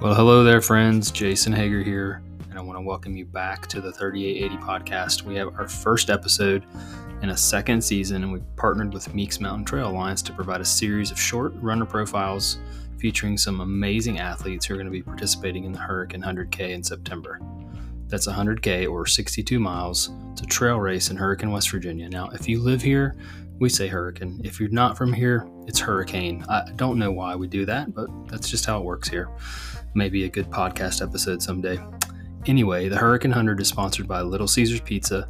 Well, hello there, friends. Jason Hager here, and I want to welcome you back to the 3880 podcast. We have our first episode in a second season, and we've partnered with Meeks Mountain Trail Alliance to provide a series of short runner profiles featuring some amazing athletes who are going to be participating in the Hurricane 100K in September. That's 100K or 62 miles. It's a trail race in Hurricane, West Virginia. Now, if you live here, we say hurricane. If you're not from here, it's hurricane. I don't know why we do that, but that's just how it works here maybe a good podcast episode someday. Anyway, the Hurricane 100 is sponsored by Little Caesars Pizza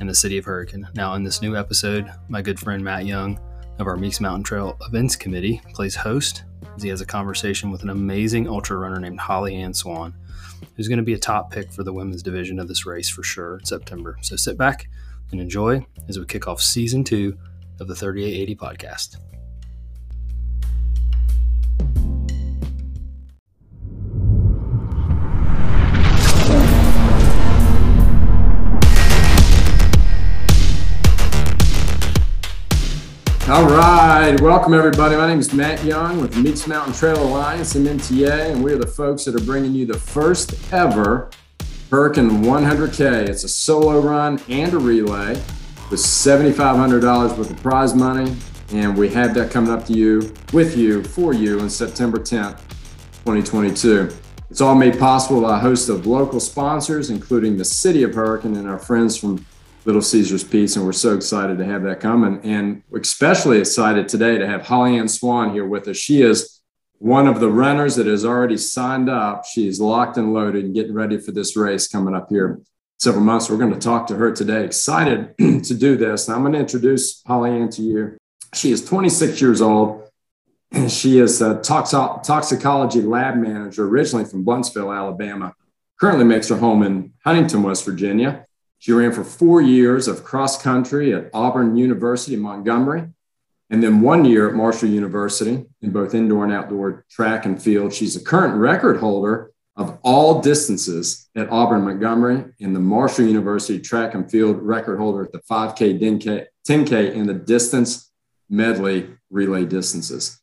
and the City of Hurricane. Now, in this new episode, my good friend Matt Young of our Meeks Mountain Trail Events Committee plays host as he has a conversation with an amazing ultra runner named Holly Ann Swan, who's going to be a top pick for the women's division of this race for sure in September. So sit back and enjoy as we kick off season two of the 3880 podcast. All right, welcome everybody. My name is Matt Young with the Meeks Mountain Trail Alliance and MTA, and we are the folks that are bringing you the first ever Hurricane 100K. It's a solo run and a relay with $7,500 worth of prize money, and we have that coming up to you, with you, for you on September 10th, 2022. It's all made possible by a host of local sponsors, including the City of Hurricane and our friends from Little Caesars Pizza, and we're so excited to have that coming. And especially excited today to have Holly Ann Swan here with us. She is one of the runners that has already signed up. She's locked and loaded and getting ready for this race coming up here several months. We're going to talk to her today. Excited to do this. I'm going to introduce Holly Ann to you. She is 26 years old. She is a toxicology lab manager, originally from Huntsville, Alabama. Currently makes her home in Huntington, West Virginia. She ran for four years of cross country at Auburn University, Montgomery, and then one year at Marshall University in both indoor and outdoor track and field. She's a current record holder of all distances at Auburn, Montgomery, and the Marshall University track and field record holder at the 5K, 10K, and the distance medley relay distances.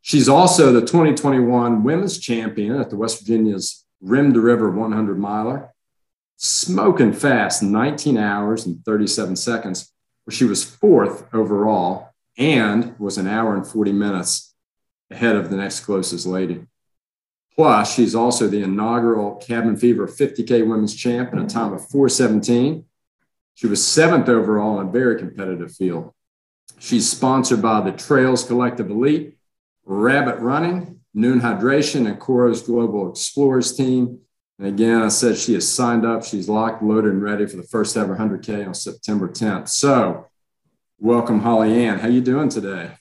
She's also the 2021 women's champion at the West Virginia's Rim to River 100 miler smoking fast, 19 hours and 37 seconds, where she was fourth overall and was an hour and 40 minutes ahead of the next closest lady. Plus, she's also the inaugural Cabin Fever 50K women's champ in a time of 417. She was seventh overall in a very competitive field. She's sponsored by the Trails Collective Elite, Rabbit Running, Nuun Hydration, and Coros Global Explorers team. And again, I said she is signed up. She's locked, loaded, and ready for the first ever 100K on September 10th. So, welcome, Holly Ann. How you doing today?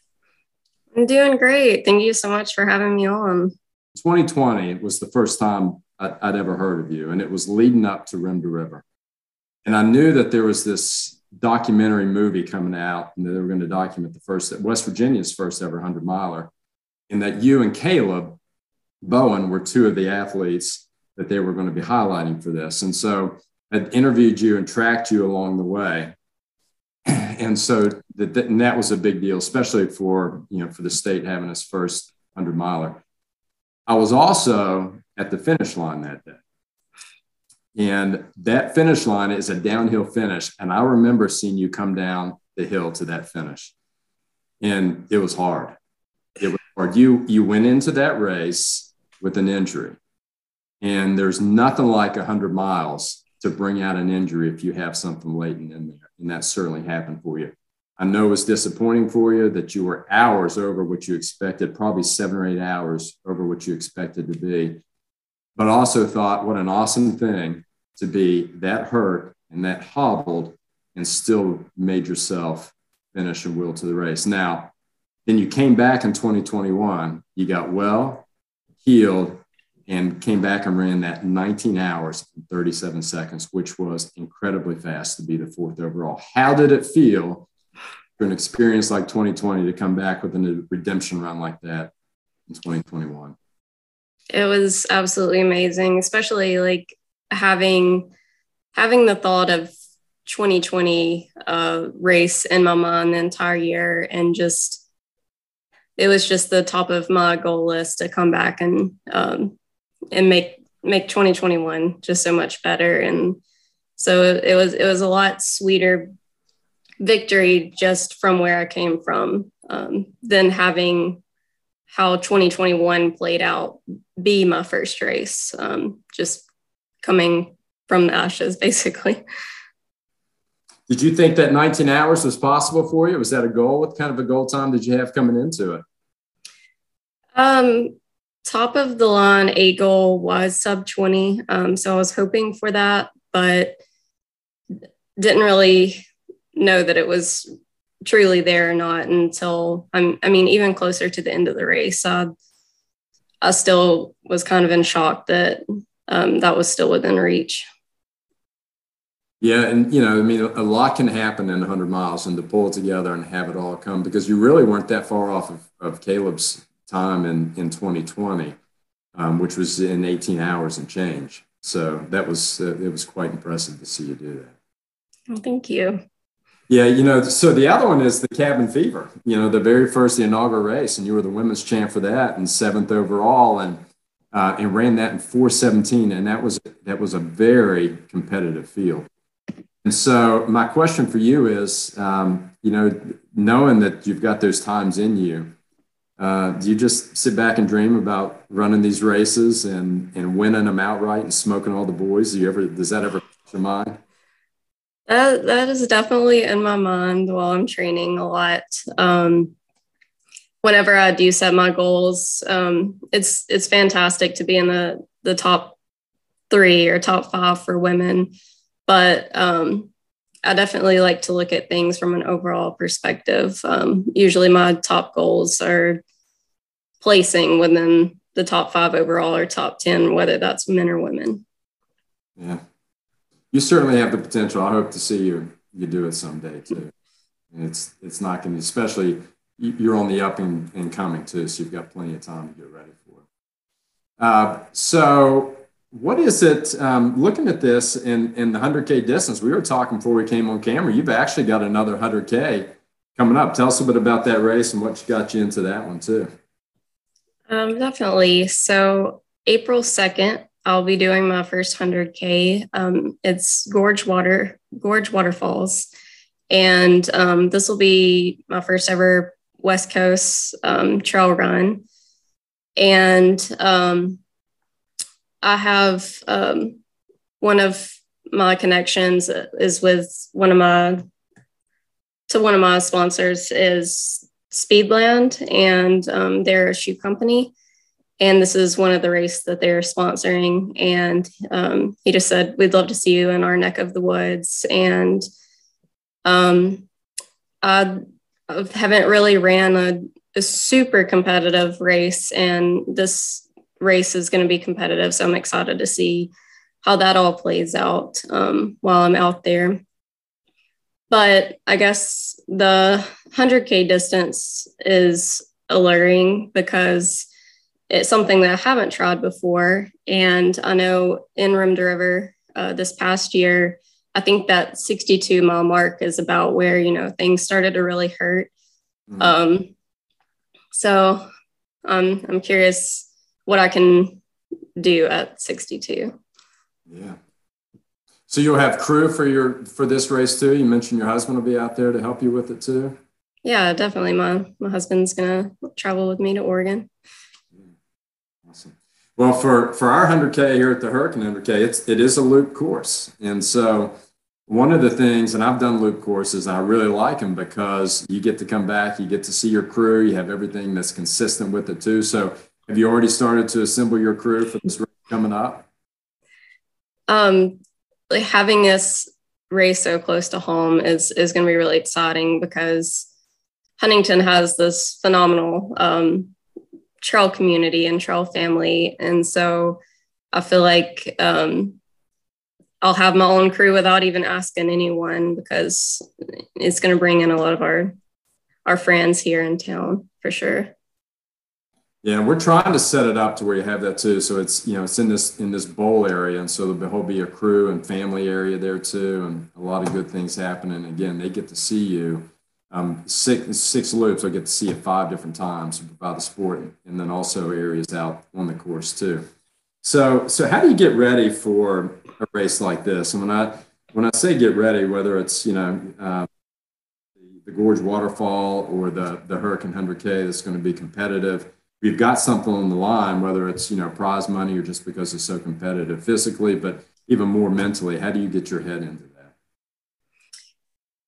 I'm doing great. Thank you so much for having me on. 2020 was the first time I'd, I'd ever heard of you, and it was leading up to Rim to River. And I knew that there was this documentary movie coming out, and they were going to document the first West Virginia's first ever 100 miler, and that you and Caleb Bowen were two of the athletes that they were going to be highlighting for this. And so I interviewed you and tracked you along the way. And so that, and that was a big deal, especially for, you know, for the state having its first 100 miler. I was also at the finish line that day. And that finish line is a downhill finish. And I remember seeing you come down the hill to that finish. And it was hard. It was hard. You you went into that race with an injury. And there's nothing like 100 miles to bring out an injury if you have something latent in there. And that certainly happened for you. I know it was disappointing for you that you were hours over what you expected, probably seven or eight hours over what you expected to be. But also thought, what an awesome thing to be that hurt and that hobbled and still made yourself finish and will to the race. Now, then you came back in 2021, you got well, healed, and came back and ran that 19 hours and 37 seconds, which was incredibly fast to be the fourth overall. How did it feel an experience like 2020 to come back with a redemption run like that in 2021? It was absolutely amazing, especially like having having the thought of 2020 uh, race in my mind the entire year and just it was just the top of my goal list to come back and um, and make make 2021 just so much better. And so it was it was a lot sweeter victory just from where I came from um, than having how 2021 played out be my first race. Um, just coming from the ashes, basically. Did you think that 19 hours was possible for you? Was that a goal? What kind of a goal time did you have coming into it? Um, top of the line, a goal was sub 20. Um, so I was hoping for that, but didn't really know that it was truly there or not until I'm, I mean, even closer to the end of the race. I, I still was kind of in shock that um, that was still within reach. Yeah, and you know, I mean, a lot can happen in 100 miles, and to pull it together and have it all come because you really weren't that far off of, of Caleb's time in in 2020, um, which was in 18 hours and change. So that was uh, it was quite impressive to see you do that. Well, thank you. Yeah, you know, so the other one is the cabin fever. You know, the very first the inaugural race, and you were the women's champ for that, and seventh overall, and uh, and ran that in 417, and that was that was a very competitive field. And so, my question for you is, um, you know, knowing that you've got those times in you, uh, do you just sit back and dream about running these races and and winning them outright and smoking all the boys? Do you ever does that ever cross your mind? That that is definitely in my mind while I'm training a lot. Um, whenever I do set my goals, um, it's it's fantastic to be in the the top three or top five for women but um, I definitely like to look at things from an overall perspective. Um, usually, my top goals are placing within the top five overall or top 10, whether that's men or women. Yeah. You certainly have the potential. I hope to see you you do it someday too. And it's it's not going to, especially you're on the up and, and coming too, so you've got plenty of time to get ready for it. Uh, so what is it, um, looking at this in, in the 100K distance, we were talking before we came on camera, you've actually got another 100K coming up. Tell us a bit about that race and what got you into that one too. Um, definitely. So April 2nd, I'll be doing my first 100K. Um, it's Gorge Water, Gorge Waterfalls. And um, this will be my first ever West Coast um, trail run. And um, I have um, one of my connections is with one of my to one of my sponsors is Speedland, and um, they're a shoe company. And this is one of the races that they're sponsoring. And um, he just said, "We'd love to see you in our neck of the woods." And um, I haven't really ran a, a super competitive race, and this race is going to be competitive. So I'm excited to see how that all plays out um, while I'm out there. But I guess the 100K distance is alluring because it's something that I haven't tried before. And I know in Rim to River uh, this past year, I think that 62 mile mark is about where, you know, things started to really hurt. Mm-hmm. Um, so um, I'm curious what I can do at 62. Yeah. So you'll have crew for your for this race too. You mentioned your husband will be out there to help you with it too. Yeah, definitely. My my husband's gonna travel with me to Oregon. Awesome. Well, for for our 100K here at the Hurricane 100K, it's it is a loop course, and so one of the things, and I've done loop courses, and I really like them because you get to come back, you get to see your crew, you have everything that's consistent with it too. So have you already started to assemble your crew for this race coming up? Um, like having this race so close to home is is going to be really exciting because Huntington has this phenomenal um, trail community and trail family, and so I feel like um, I'll have my own crew without even asking anyone because it's going to bring in a lot of our our friends here in town for sure. Yeah, we're trying to set it up to where you have that too. So it's you know it's in this in this bowl area, and so there'll be a crew and family area there too, and a lot of good things happening. Again, they get to see you. Um, six six loops, I get to see it five different times by the sport, and then also areas out on the course too. So, so how do you get ready for a race like this? And when I when I say get ready, whether it's you know uh, the Gorge Waterfall or the the Hurricane 100K that's going to be competitive, we've got something on the line, whether it's you know prize money or just because it's so competitive physically, but even more mentally. How do you get your head into?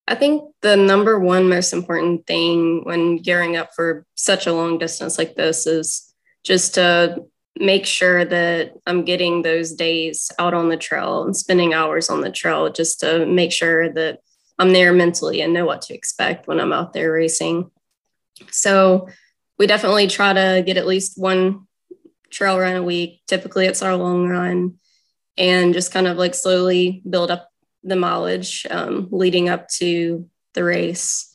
I think the number one most important thing when gearing up for such a long distance like this is just to make sure that I'm getting those days out on the trail and spending hours on the trail just to make sure that I'm there mentally and know what to expect when I'm out there racing. So we definitely try to get at least one trail run a week. Typically, it's our long run, and just kind of like slowly build up the mileage um, leading up to the race.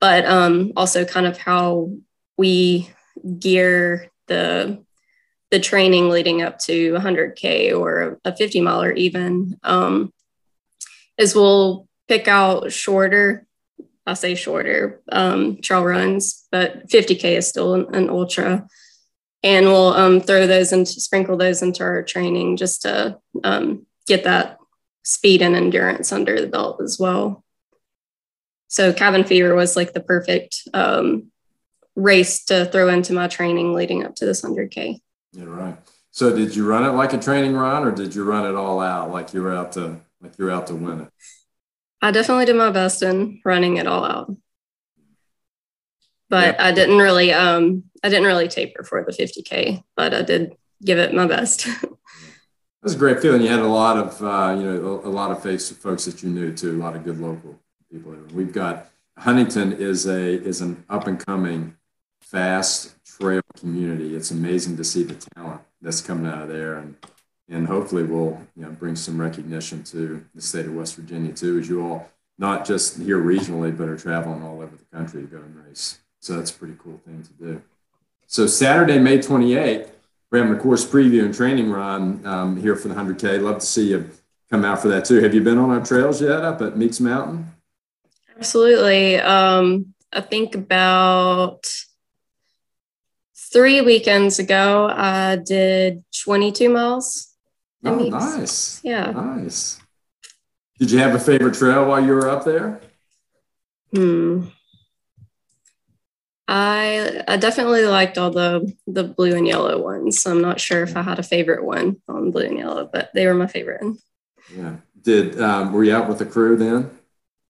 But um, also, kind of how we gear the the training leading up to 100k or a 50 miler even um, is we'll pick out shorter i say shorter um, trail runs but 50k is still an, an ultra and we'll um, throw those and sprinkle those into our training just to um, get that speed and endurance under the belt as well so cabin fever was like the perfect um, race to throw into my training leading up to this 100k yeah, right. So did you run it like a training run or did you run it all out like you were out to like you're out to win it? I definitely did my best in running it all out. But. I didn't really um I didn't really taper for the 50k, but I did give it my best. Was a great feeling. You had a lot of uh, you know a, a lot of face folks that you knew too, a lot of good local people. We've got Huntington is a is an up and coming fast trail community. It's amazing to see the talent that's coming out of there, and and hopefully we'll you know bring some recognition to the state of West Virginia too, as you all not just here regionally, but are traveling all over the country to go and race. So that's a pretty cool thing to do. So Saturday, May 28th, we're having a course preview and training run um, here for the 100K. Love to see you come out for that too. Have you been on our trails yet up at Meeks Mountain? Absolutely. Um, I think about three weekends ago, I did 22 miles. Oh, nice. Yeah. Nice. Did you have a favorite trail while you were up there? Hmm. I I definitely liked all the the blue and yellow ones. I'm not sure if I had a favorite one on blue and yellow, but they were my favorite. Yeah. Did um, were you out with the crew then?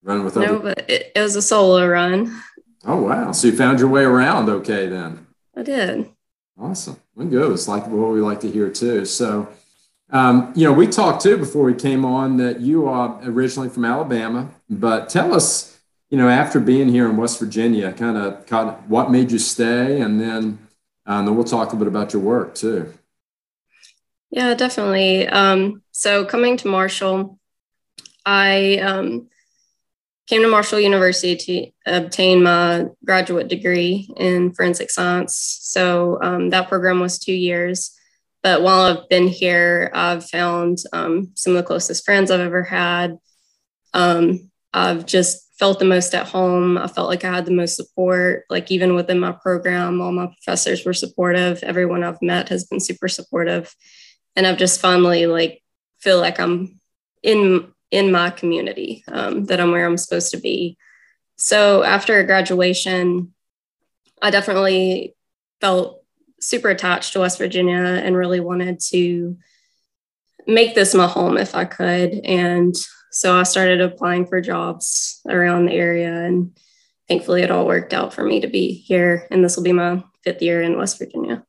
Running with no, but it, it was a solo run. Oh wow! So you found your way around okay then. I did. Awesome. Well, good. It's like what we like to hear too. So, um, you know, we talked too before we came on that you are originally from Alabama, but tell us, you know, after being here in West Virginia, kind of, of what made you stay, and then, uh, and then we'll talk a bit about your work too. Yeah, definitely. Um, so coming to Marshall, I um, came to Marshall University to obtain my graduate degree in forensic science. So um, that program was two years. But while I've been here, I've found um, some of the closest friends I've ever had. Um, I've just felt the most at home. I felt like I had the most support. Like even within my program, all my professors were supportive. Everyone I've met has been super supportive, and I've just finally like feel like I'm in in my community, um, that I'm where I'm supposed to be. So after graduation, I definitely felt super attached to West Virginia and really wanted to make this my home if I could. And so I started applying for jobs around the area and thankfully it all worked out for me to be here and this will be my fifth year in West Virginia.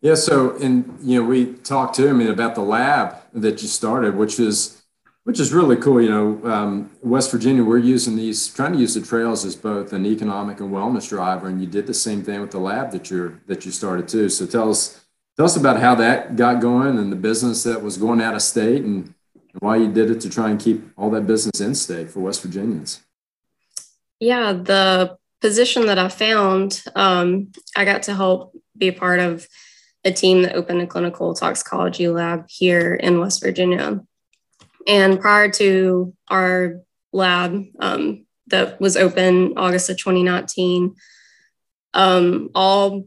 Yeah, so and you know we talked to I mean about the lab that you started, which is which is really cool. You know, um, West Virginia, we're using these, trying to use the trails as both an economic and wellness driver, and you did the same thing with the lab that you're that you started too. So tell us, tell us about how that got going and the business that was going out of state, and, and why you did it to try and keep all that business in state for West Virginians. Yeah, the position that I found, um, I got to help be a part of a team that opened a clinical toxicology lab here in West Virginia. And prior to our lab um, that was open August of 2019, um, all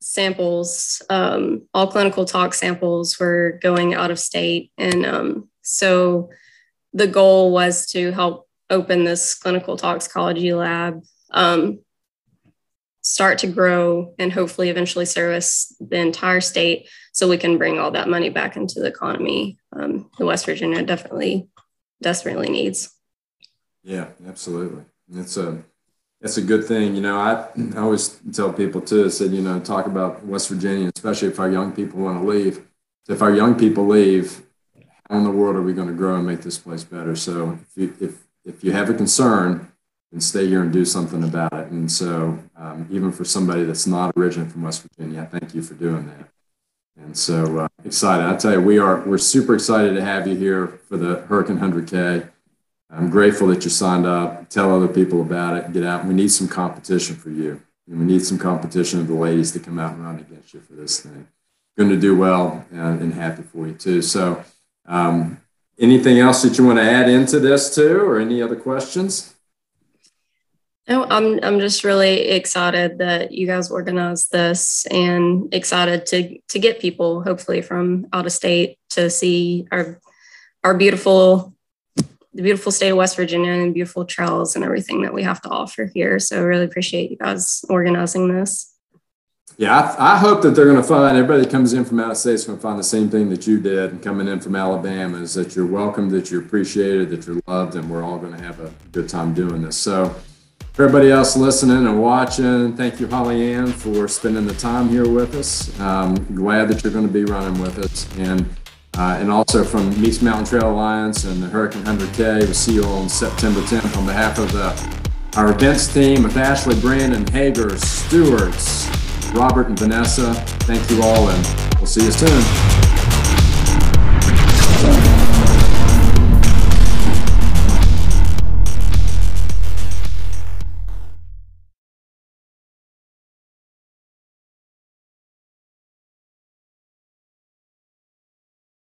samples, um, all clinical tox samples were going out of state. And um, so the goal was to help open this clinical toxicology lab, um, start to grow, and hopefully eventually service the entire state so we can bring all that money back into the economy. Um, the West Virginia definitely, desperately needs. Yeah, absolutely. It's a that's a good thing. You know, I, I always tell people too, I said, you know, talk about West Virginia, especially if our young people want to leave. If our young people leave, how in the world are we going to grow and make this place better? So if you, if, if you have a concern, then stay here and do something about it. And so um, even for somebody that's not originally from West Virginia, thank you for doing that. And so uh, excited. I tell you, we are, we're super excited to have you here for the Hurricane 100K. I'm grateful that you signed up. Tell other people about it. Get out. We need some competition for you. And we need some competition of the ladies to come out and run against you for this thing. Going to do well and, and happy for you too. So, um, anything else that you want to add into this too, or any other questions? No, I'm I'm just really excited that you guys organized this and excited to to get people hopefully from out of state to see our our beautiful the beautiful state of West Virginia and beautiful trails and everything that we have to offer here. So really appreciate you guys organizing this. Yeah, I, I hope that they're going to find everybody that comes in from out of state is going to find the same thing that you did and coming in from Alabama is that you're welcome, that you're appreciated, that you're loved, and we're all going to have a good time doing this. So, everybody else listening and watching, thank you, Holly Ann, for spending the time here with us. Um, glad that you're going to be running with us. And uh, and also from Meeks Mountain Trail Alliance and the Hurricane 100K. We'll see you on September 10th on behalf of the, our events team with Ashley, Brandon, Hager, Stewarts, Robert, and Vanessa. Thank you all, and we'll see you soon.